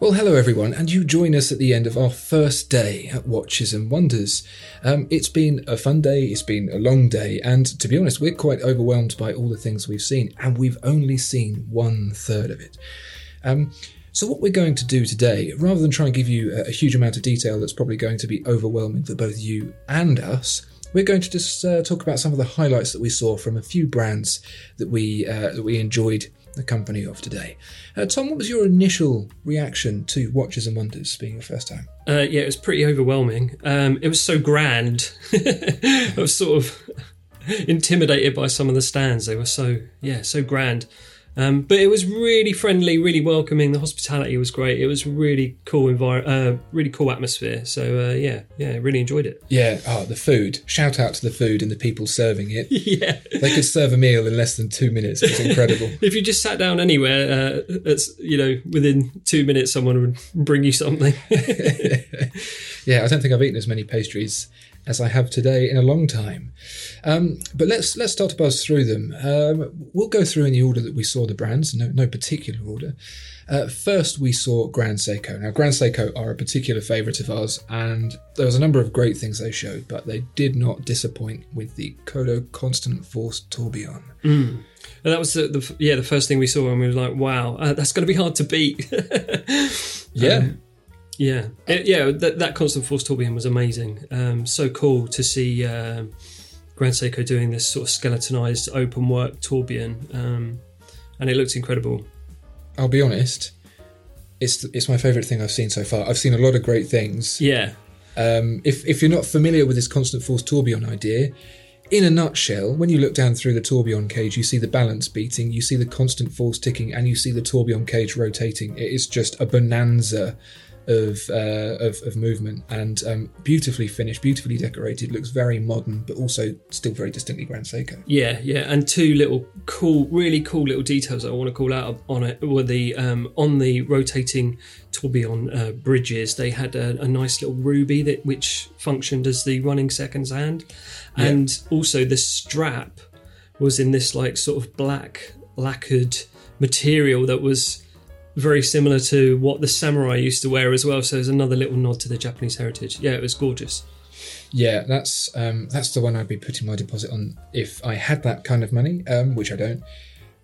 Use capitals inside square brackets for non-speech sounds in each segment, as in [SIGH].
Well, hello everyone, and you join us at the end of our first day at Watches and Wonders. Um, it's been a fun day, it's been a long day, and to be honest, we're quite overwhelmed by all the things we've seen, and we've only seen one third of it. Um, so, what we're going to do today, rather than try and give you a, a huge amount of detail that's probably going to be overwhelming for both you and us, we're going to just uh, talk about some of the highlights that we saw from a few brands that we uh, that we enjoyed the company of today. Uh, Tom, what was your initial reaction to Watches and Wonders being your first time? Uh, yeah, it was pretty overwhelming. Um, it was so grand. [LAUGHS] I was sort of [LAUGHS] intimidated by some of the stands. They were so, yeah, so grand. Um, but it was really friendly, really welcoming. The hospitality was great. It was really cool envir- uh, really cool atmosphere. So uh, yeah, yeah, really enjoyed it. Yeah, oh, the food. Shout out to the food and the people serving it. [LAUGHS] yeah, They could serve a meal in less than two minutes. It was incredible. [LAUGHS] if you just sat down anywhere, uh, it's you know within two minutes someone would bring you something. [LAUGHS] yeah, I don't think I've eaten as many pastries as I have today in a long time. Um, but let's let's start to buzz through them. Um, we'll go through in the order that we saw the brands, no, no particular order. Uh, first, we saw Grand Seiko. Now, Grand Seiko are a particular favourite of ours, and there was a number of great things they showed, but they did not disappoint with the Kodo Constant Force Tourbillon. And that was the, the yeah the first thing we saw, and we were like, wow, uh, that's going to be hard to beat. [LAUGHS] Yeah, Yeah, It- yeah. That, that constant force tourbillon was amazing. Um, so cool to see um Grand Seiko doing this sort of skeletonized open work tourbillon, um, and it looks incredible. I'll be honest. It's it's my favourite thing I've seen so far. I've seen a lot of great things. Yeah, Um, if, if you're not familiar with this constant force tourbillon idea, in a nutshell, when you look down through the tourbillon cage, you see the balance beating, you see the constant force ticking, and you see the tourbillon cage rotating. It is just a bonanza of uh, of, of movement and um, beautifully finished, beautifully decorated. Looks very modern, but also still very distinctly Grand Seiko. yeah, yeah. And two little cool, really cool little details I want to call out on it were the um, on the rotating tourbillon uh, bridges. They had a, a nice little ruby that which functioned as the running seconds hand, and also the strap was in this like sort of black lacquered material that was very similar to what the samurai used to wear as well. So there's another little nod to the Japanese heritage. Yeah, it was gorgeous. Yeah, that's um, that's the one I'd be putting my deposit on if I had that kind of money, um, which I don't.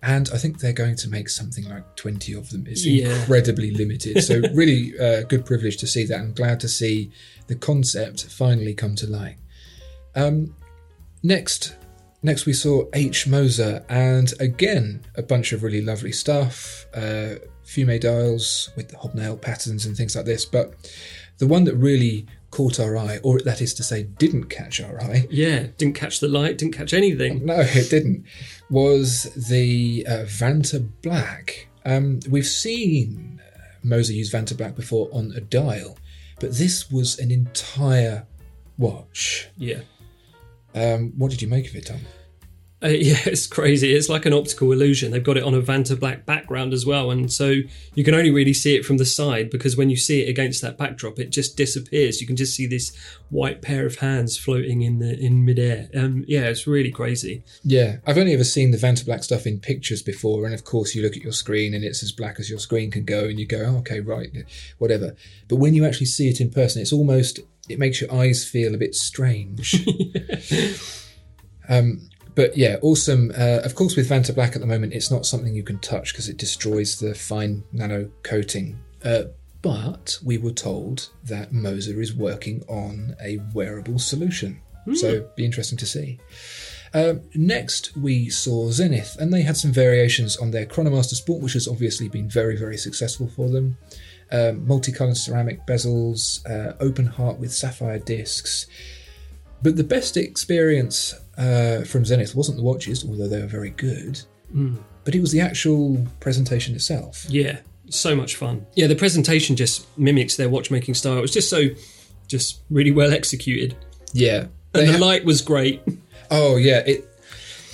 And I think they're going to make something like twenty of them. It's Yeah. incredibly limited, so [LAUGHS] really uh, good privilege to see that. I'm glad to see the concept finally come to light. Um, next, next we saw H Moser, and again a bunch of really lovely stuff. Uh, fume dials with the hobnail patterns and things like this, but the one that really caught our eye, or that is to say, didn't catch our eye. Yeah, didn't catch the light, didn't catch anything. No, it didn't. Was the uh, Vanta Black. Um, we've seen uh, Moser use Vantablack before on a dial, but this was an entire watch. Yeah. Um, what did you make of it, Tom? Uh, [LAUGHS] yeah, it's crazy. It's like an optical illusion. They've got it on a Vantablack background as well, and so you can only really see it from the side because when you see it against that backdrop, it just disappears. You can just see this white pair of hands floating in the in midair. Um, yeah, it's really crazy. Yeah, I've only ever seen the Vantablack stuff in pictures before, and of course you look at your screen and it's as black as your screen can go, and you go, oh, okay, right, whatever. But when you actually see it in person, it's almost it makes your eyes feel a bit strange. [LAUGHS] um, but yeah, awesome. Uh, of course, with Vantablack at the moment, it's not something you can touch because it destroys the fine nano coating. Uh, But we were told that Moser is working on a wearable solution. So be interesting to see. Um, next, we saw Zenith, and they had some variations on their Chronomaster Sport, which has obviously been very, very successful for them. Um, multicolored ceramic bezels, uh, open heart with sapphire discs. But the best experience uh, from Zenith wasn't the watches, although they were very good, but it was the actual presentation itself. Yeah, so much fun. Yeah, the presentation just mimics their watchmaking style. It was just so, just really well executed. Yeah. And They the ha- light was great. Oh yeah, it.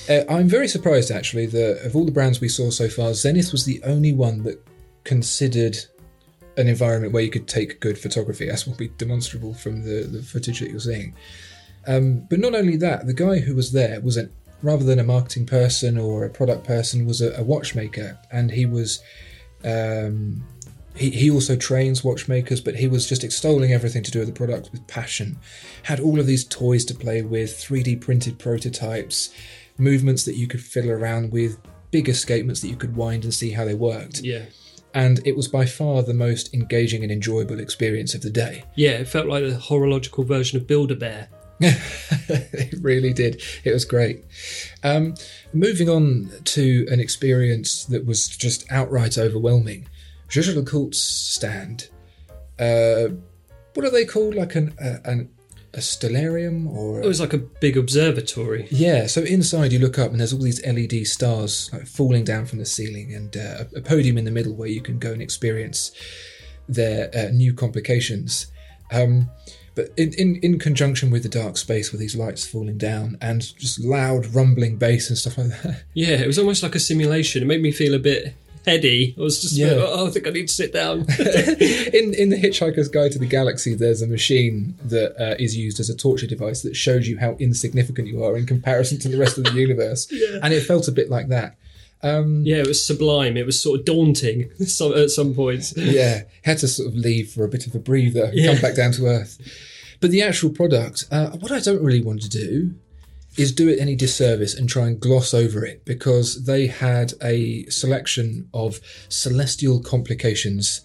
Uh, I'm very surprised actually that of all the brands we saw so far, Zenith was the only one that considered an environment where you could take good photography, as will be demonstrable from the, the footage that you're seeing. Um, but not only that, the guy who was there was a rather than a marketing person or a product person, was a, a watchmaker, and he was. Um, he, he also trains watchmakers, but he was just extolling everything to do with the product with passion. Had all of these toys to play with, 3D printed prototypes, movements that you could fiddle around with, big escapements that you could wind and see how they worked. Yeah. And it was by far the most engaging and enjoyable experience of the day. Yeah, it felt like the horological version of Build a Bear. [LAUGHS] it really did. It was great. Um, moving on to an experience that was just outright overwhelming. Jaeger-LeCoultre's stand. Uh, what are they called? Like an, uh, an a stellarium or It was like a big observatory. yeah. So inside you look up and there's all these LED stars like falling down from the ceiling and uh, a podium in the middle where you can go and experience their uh, new complications. Um, but in, in, in conjunction with the dark space with these lights falling down and just loud rumbling bass and stuff like that. [LAUGHS] Yeah, it was almost like a simulation. It made me feel a bit heady. I was just, Yeah. oh, I think I need to sit down. [LAUGHS] in in the Hitchhiker's Guide to the Galaxy, there's a machine that uh, is used as a torture device that shows you how insignificant you are in comparison to the rest of the [LAUGHS] universe. And it felt a bit like that. Yeah, it was sublime. It was sort of daunting [LAUGHS] so, at some points. yeah, had to sort of leave for a bit of a breather, Yeah. come back down to earth. But the actual product, uh, what I don't really want to do is do it any disservice and try and gloss over it because they had a selection of celestial complications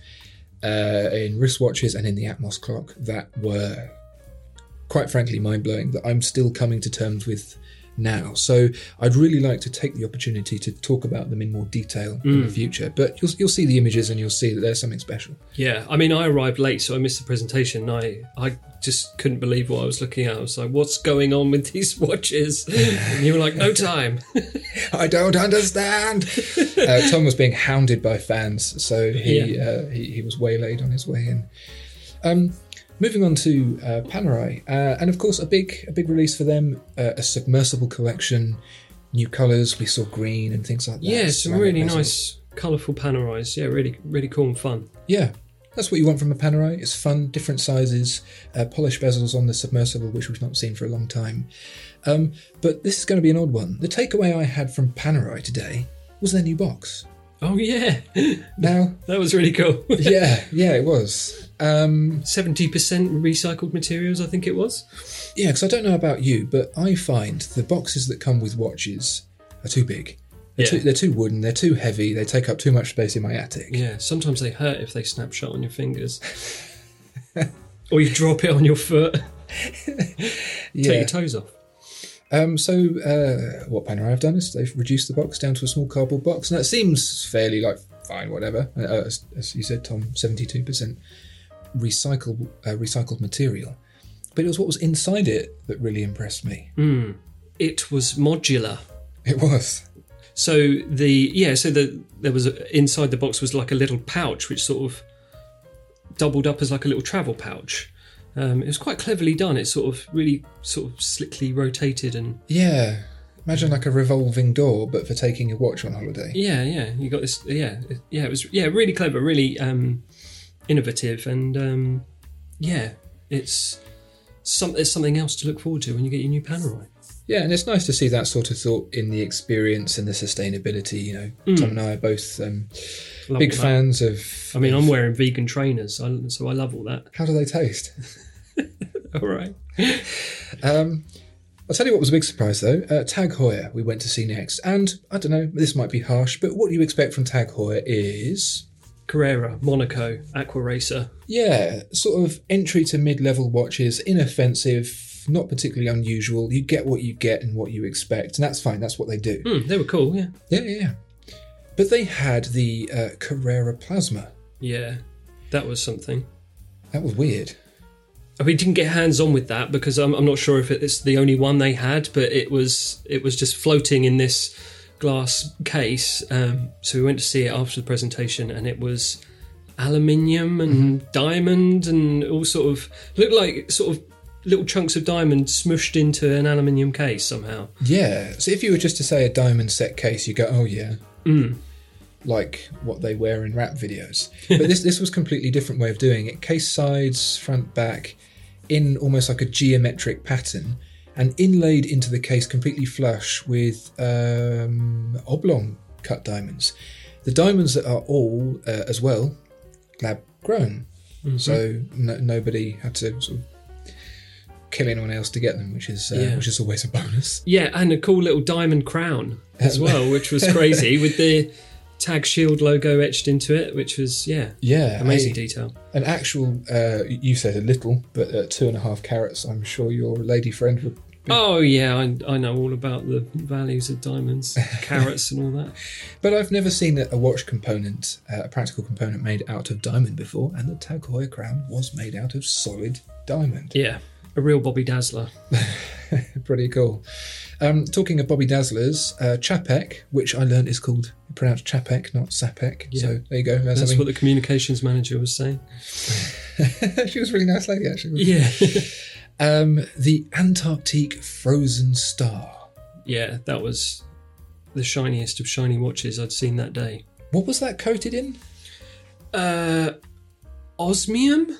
uh, in wristwatches and in the Atmos clock that were quite frankly mind blowing that I'm still coming to terms with now. So I'd really like to take the opportunity to talk about them in more detail in the future. But you'll, you'll see the images and you'll see that there's something special. Yeah, I mean, I arrived late, so I missed the presentation. I I just couldn't believe what I was looking at. I was like, "What's going on with these [LAUGHS] watches?" And you were like, "No time." [LAUGHS] I don't understand. uh, Tom was being hounded by fans, so he, Yeah. uh, he he was waylaid on his way in. Um, moving on to uh, Panerai, uh, and of course a big a big release for them, uh, a submersible collection, new colours. We saw green and things like that. yeah, some ceramic really nice, colourful Panerais. Yeah, really, really cool and fun. Yeah, that's what you want from a Panerai. It's fun, different sizes, uh, polished bezels on the submersible, which we've not seen for a long time. Um, but this is going to be an odd one. The takeaway I had from Panerai today was their new box. Oh yeah, [LAUGHS] Now, that was really cool. [LAUGHS] yeah, yeah, it was. Um, Seventy percent recycled materials, I think it was. yeah, because I don't know about you, but I find the boxes that come with watches are too big. They're, Yeah. too, they're too wooden. They're too heavy. They take up too much space in my attic. Yeah, sometimes they hurt if they snap shut on your fingers, [LAUGHS] or you drop it on your foot. Take your toes off. Um, so uh, what Panerai have done is they've reduced the box down to a small cardboard box, and that seems fairly like fine, whatever. Uh, as, as you said, Tom, seventy-two percent recycled uh, recycled material. But it was what was inside it that really impressed me. It was modular. It was. So the yeah, so the there was a, inside the box was like a little pouch which sort of doubled up as like a little travel pouch. Um, it was quite cleverly done. It sort of really sort of slickly rotated and Yeah. Imagine like a revolving door, but for taking your watch on holiday. yeah, yeah. You got this yeah, yeah. It was yeah, really clever, really um, innovative, and um, yeah, it's some it's something else to look forward to when you get your new Panerai. Yeah, and it's nice to see that sort of thought in the experience and the sustainability. You know, Tom and I are both um, big that. fans of. I mean, I'm wearing vegan trainers, I, so I love all that. How do they taste? [LAUGHS] [LAUGHS] All right. Um, I'll tell you what was a big surprise though. Uh, Tag Heuer we went to see next, and I don't know, this might be harsh, but what you expect from Tag Heuer is Carrera, Monaco, Aquaracer. Yeah, sort of entry to mid level watches, inoffensive, not particularly unusual. You get what you get and what you expect, and that's fine. That's what they do. Hmm, they were cool, yeah. Yeah, yeah, yeah. But they had the uh, Carrera Plasma. Yeah, that was something. That was weird. We didn't get hands on with that because I'm, I'm not sure if it's the only one they had, but it was it was just floating in this glass case. Um, so we went to see it after the presentation, and it was aluminium and diamond and all sort of looked like sort of little chunks of diamond smushed into an aluminium case somehow. Yeah. So if you were just to say a diamond set case, you go, oh yeah, like what they wear in rap videos. [LAUGHS] But this this was completely different way of doing it. Case sides, front, back, in almost like a geometric pattern, and inlaid into the case completely flush with um, oblong cut diamonds. The diamonds that are all uh, as well lab grown, so no, nobody had to sort of kill anyone else to get them, which is uh, Yeah. which is always a bonus. Yeah, and a cool little diamond crown as [LAUGHS] well, which was crazy with the Tag Shield logo etched into it, which was yeah, Yeah, amazing I- detail. An actual, uh, you said a little, but uh, two and a half carats. I'm sure your lady friend would. Be. Oh yeah, I, I know all about the values of diamonds, [LAUGHS] carats, and all that. But I've never seen a a watch component, uh, a practical component made out of diamond before, and the Tag Heuer crown was made out of solid diamond. Yeah, a real Bobby Dazzler. [LAUGHS] Pretty cool. Um, talking of Bobby Dazzlers, uh, Czapek, which I learned is called pronounced Chapek, not Sapek. Yeah. So there you go. That's something. what the communications manager was saying. [LAUGHS] she was a really nice lady, actually. Yeah, [LAUGHS] Um, the Antarctic Frozen Star. yeah, that was the shiniest of shiny watches I'd seen that day. What was that coated in? Uh, osmium.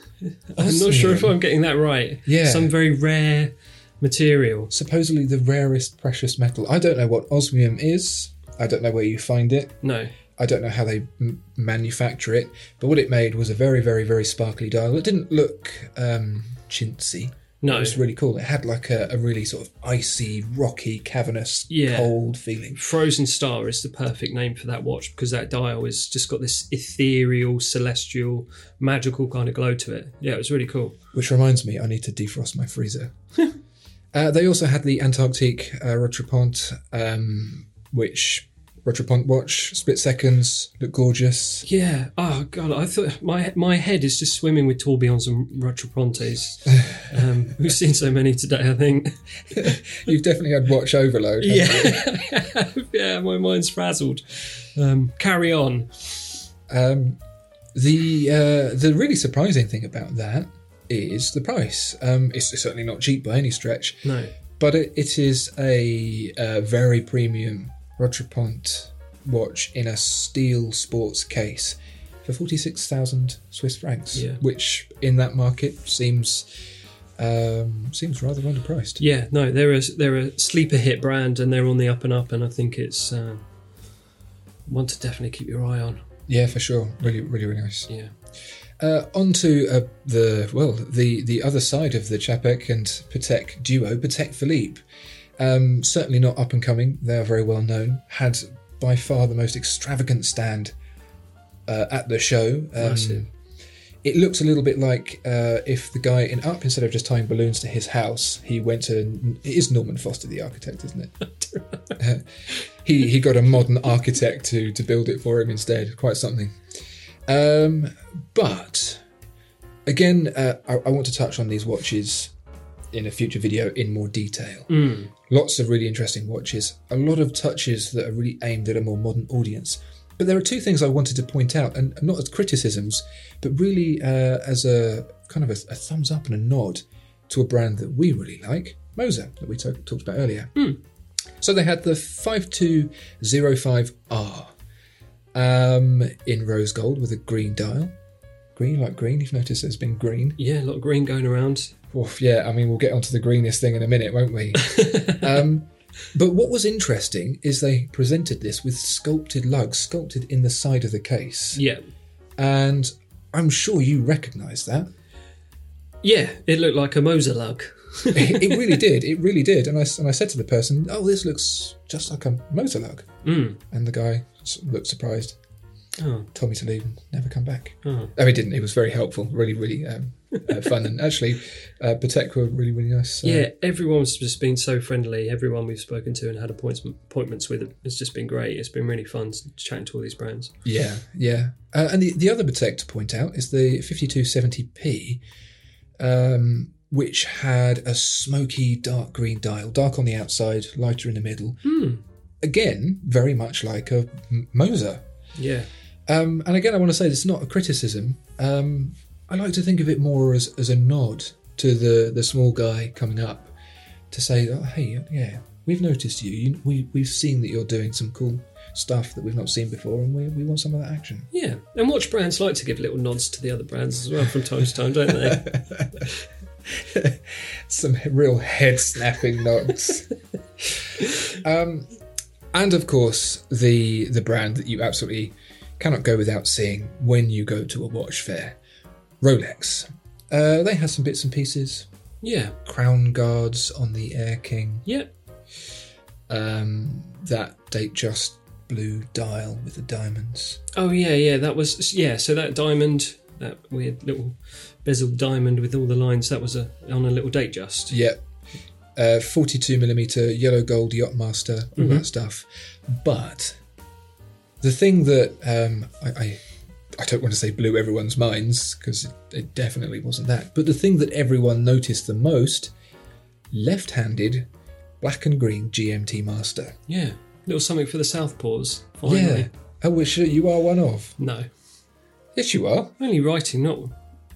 I'm not sure if I'm getting that right. Yeah. some very rare material. supposedly the rarest precious metal. I don't know what osmium is. I don't know where you find it. No, I don't know how they m- manufacture it. But what it made was a very, very, very sparkly dial. It didn't look um, chintzy. No, It was really cool. It had like a, a really sort of icy, rocky, cavernous, Yeah. cold feeling. Frozen Star is the perfect name for that watch because that dial has just got this ethereal, celestial, magical kind of glow to it. Yeah, it was really cool. Which reminds me, I need to defrost my freezer. [LAUGHS] uh, they also had the Antarctique uh, Rattrapante, um, which Rattrapante watch, split seconds, look gorgeous. Yeah. Oh god, I thought my my head is just swimming with tourbillons and rattrapantes. [LAUGHS] Um, we've seen so many today. I think. [LAUGHS] You've definitely had watch overload. Yeah. [LAUGHS] yeah. My mind's frazzled. Um, carry on. Um, the uh, the really surprising thing about that is the price. Um, it's certainly not cheap by any stretch, No. but it, it is a, uh very premium Rattrapante watch in a steel sports case for forty six thousand Swiss francs, Yeah. which in that market seems um, seems rather underpriced. Yeah. No. They're a they're a sleeper hit brand and they're on the up and up. And I think it's uh, one to definitely keep your eye on. Yeah, for sure. Really, really, really nice. Yeah. Uh, on to uh, the well, the the other side of the Czapek and Patek duo, Patek Philippe. Um, certainly not up and coming. They are very well known. Had by far the most extravagant stand uh, at the show. Um, Massive. it looks a little bit like uh, if the guy in Up, instead of just tying balloons to his house, he went to. It is Norman Foster, the architect, isn't it? [LAUGHS] He he got a modern architect to to build it for him instead. Quite something. Um, but again, uh, I, I want to touch on these watches in a future video in more detail. Lots of really interesting watches, a lot of touches that are really aimed at a more modern audience. But there are two things I wanted to point out, and not as criticisms, but really uh, as a kind of a, a thumbs up and a nod to a brand that we really like, Moser, that we talk, talked about earlier. So they had the 5205R um, in rose gold with a green dial. Green, like green. You've noticed there's been green. Yeah. A lot of green going around. Oof, yeah, I mean, we'll get onto the greenest thing in a minute, won't we? [LAUGHS] um, but what was interesting is they presented this with sculpted lugs, sculpted in the side of the case. Yeah. And I'm sure you recognise that. Yeah. It looked like a Moser lug. [LAUGHS] it, it really [LAUGHS] did. It really did. And I, and I said to the person, oh, this looks just like a Moser lug. Mm. And the guy looked surprised. Oh. Told me to leave and never come back. Oh. Oh, he didn't. He was very helpful, really, really um, [LAUGHS] uh, fun, and actually, uh, Patek were really, really nice. uh, Yeah, everyone's just been so friendly. Everyone we've spoken to and had appointments appointments with has just been great. It's been really fun chatting to all these brands. Yeah, yeah. Uh, and the, the other Patek to point out is the 5270p, um, which had a smoky dark green dial, dark on the outside, lighter in the middle. Again, very much like a Moser. Yeah, Um, and again, I want to say this is not a criticism. Um, I like to think of it more as, as a nod to the, the small guy coming up to say, oh, hey, yeah, we've noticed you. you we, we've seen that you're doing some cool stuff that we've not seen before, and we, we want some of that action. yeah. And watch brands like to give little nods to the other brands as well from time to time, don't they? [LAUGHS] some real head snapping nods. [LAUGHS] um, and of course, the the brand that you absolutely cannot go without seeing when you go to a watch fair, Rolex. Uh, they had some bits and pieces. yeah, Crown guards on the Air King. yeah. Um, that Datejust blue dial with the diamonds. Oh yeah, yeah. That was yeah. So that diamond, that weird little bezel diamond with all the lines, that was a on a little Datejust. Yep. Uh, 42 millimeter yellow gold Yacht-Master, all that stuff. But the thing that um, I, I, I don't want to say blew everyone's minds because it, it definitely wasn't that. But the thing that everyone noticed the most left-handed black and green GMT-Master. Yeah, little something for the southpaws. Finally. Yeah. Oh, which you are one of. No, Yes, you are. only writing, not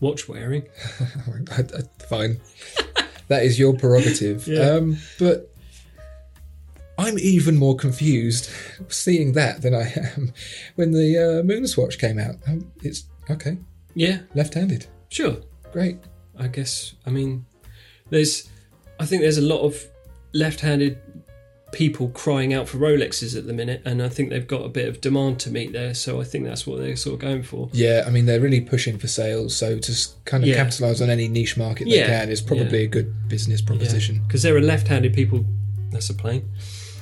watch wearing. [LAUGHS] I- I- Fine. [LAUGHS] that is your prerogative. [LAUGHS] Yeah. Um, but I'm even more confused seeing that than I am when the uh, Moonswatch came out. Um, it's okay, Yeah, left-handed. sure. Great. I guess. I mean, there's. I think there's a lot of left-handed people crying out for Rolexes at the minute, and I think they've got a bit of demand to meet there. So I think that's what they're sort of going for. Yeah, I mean they're really pushing for sales, so to kind of Yeah. capitalize on any niche market they Yeah, can is probably yeah. a good business proposition. Because there are left-handed people. That's a plane.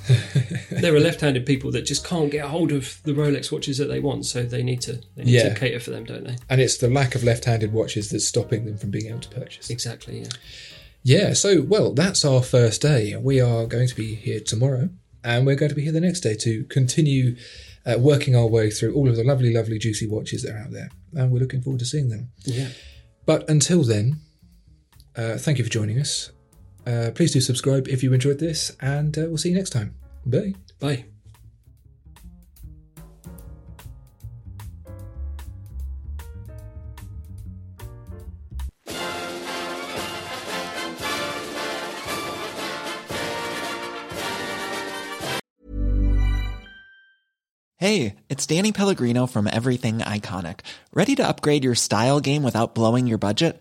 [LAUGHS] there are left-handed people that just can't get a hold of the Rolex watches that they want, so they need to they need Yeah. to cater for them, don't they? And it's the lack of left-handed watches that's stopping them from being able to purchase. Exactly. Yeah. Yeah, so, well, that's our first day. We are going to be here tomorrow, and we're going to be here the next day to continue uh, working our way through all of the lovely, lovely, juicy watches that are out there. And we're looking forward to seeing them. Yeah. But until then, uh, thank you for joining us. Uh, please do subscribe if you enjoyed this, and uh, we'll see you next time. Bye. Bye. Hey, it's Danny Pellegrino from Everything Iconic. Ready to upgrade your style game without blowing your budget?